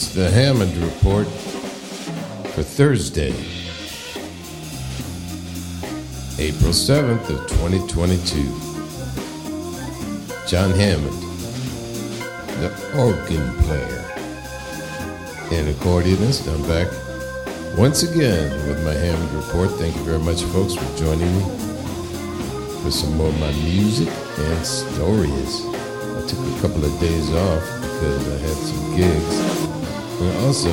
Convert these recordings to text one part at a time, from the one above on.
It's the Hammond Report for Thursday, April 7th of 2022. John Hammond, the organ player and accordionist. I'm back once again with my Hammond Report. Thank you very much, folks, for joining me for some more of my music and stories. Took a couple of days off because I had some gigs. And also,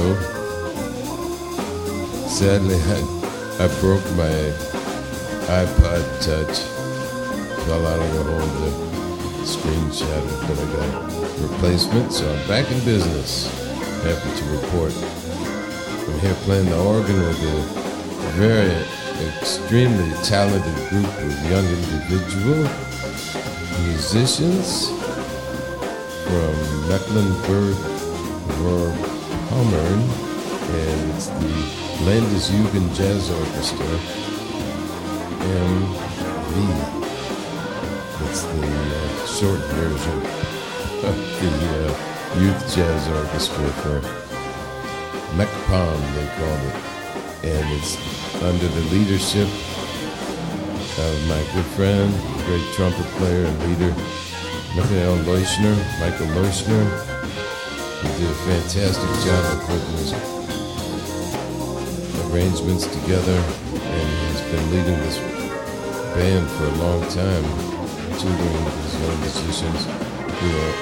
sadly, I, I broke my iPod Touch. Fell out of the holder. Screen shattered, but I got replacement, so I'm back in business. Happy to report. I'm here playing the organ with a very extremely talented group of young individual musicians from Mecklenburg Vorpommern, and it's the Landesjugend Jazz Orchestra, MV. It's the uh, short version of the uh, Youth Jazz Orchestra for MecPom, they call it. And it's under the leadership of my good friend, great trumpet player and leader, Michael Leuschner, Michael Leuschner. He did a fantastic job of putting his arrangements together, and he's been leading this band for a long time, tutoring these young musicians who are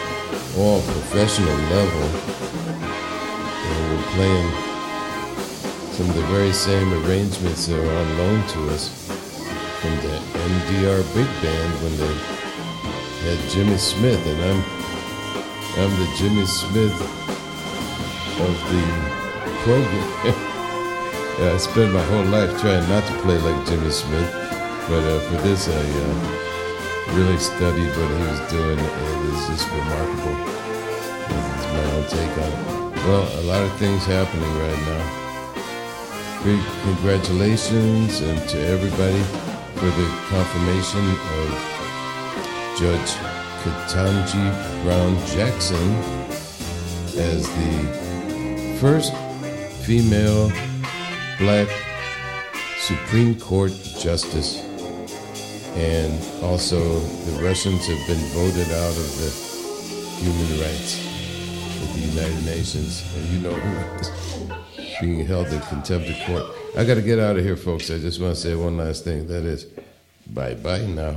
all professional level, and we're playing some of the very same arrangements that are on loan to us from the MDR Big Band when they had Jimmy Smith, and I'm I'm the Jimmy Smith of the program. yeah, I spent my whole life trying not to play like Jimmy Smith, but uh, for this I uh, really studied what he was doing, and it's just remarkable. It's my own take on it. Well, a lot of things happening right now big congratulations and to everybody for the confirmation of Judge Ketanji Brown Jackson as the first female black Supreme Court justice. And also, the Russians have been voted out of the human rights of the United Nations. And you know who being held in contempt of court. I got to get out of here, folks. I just want to say one last thing. That is, bye bye now.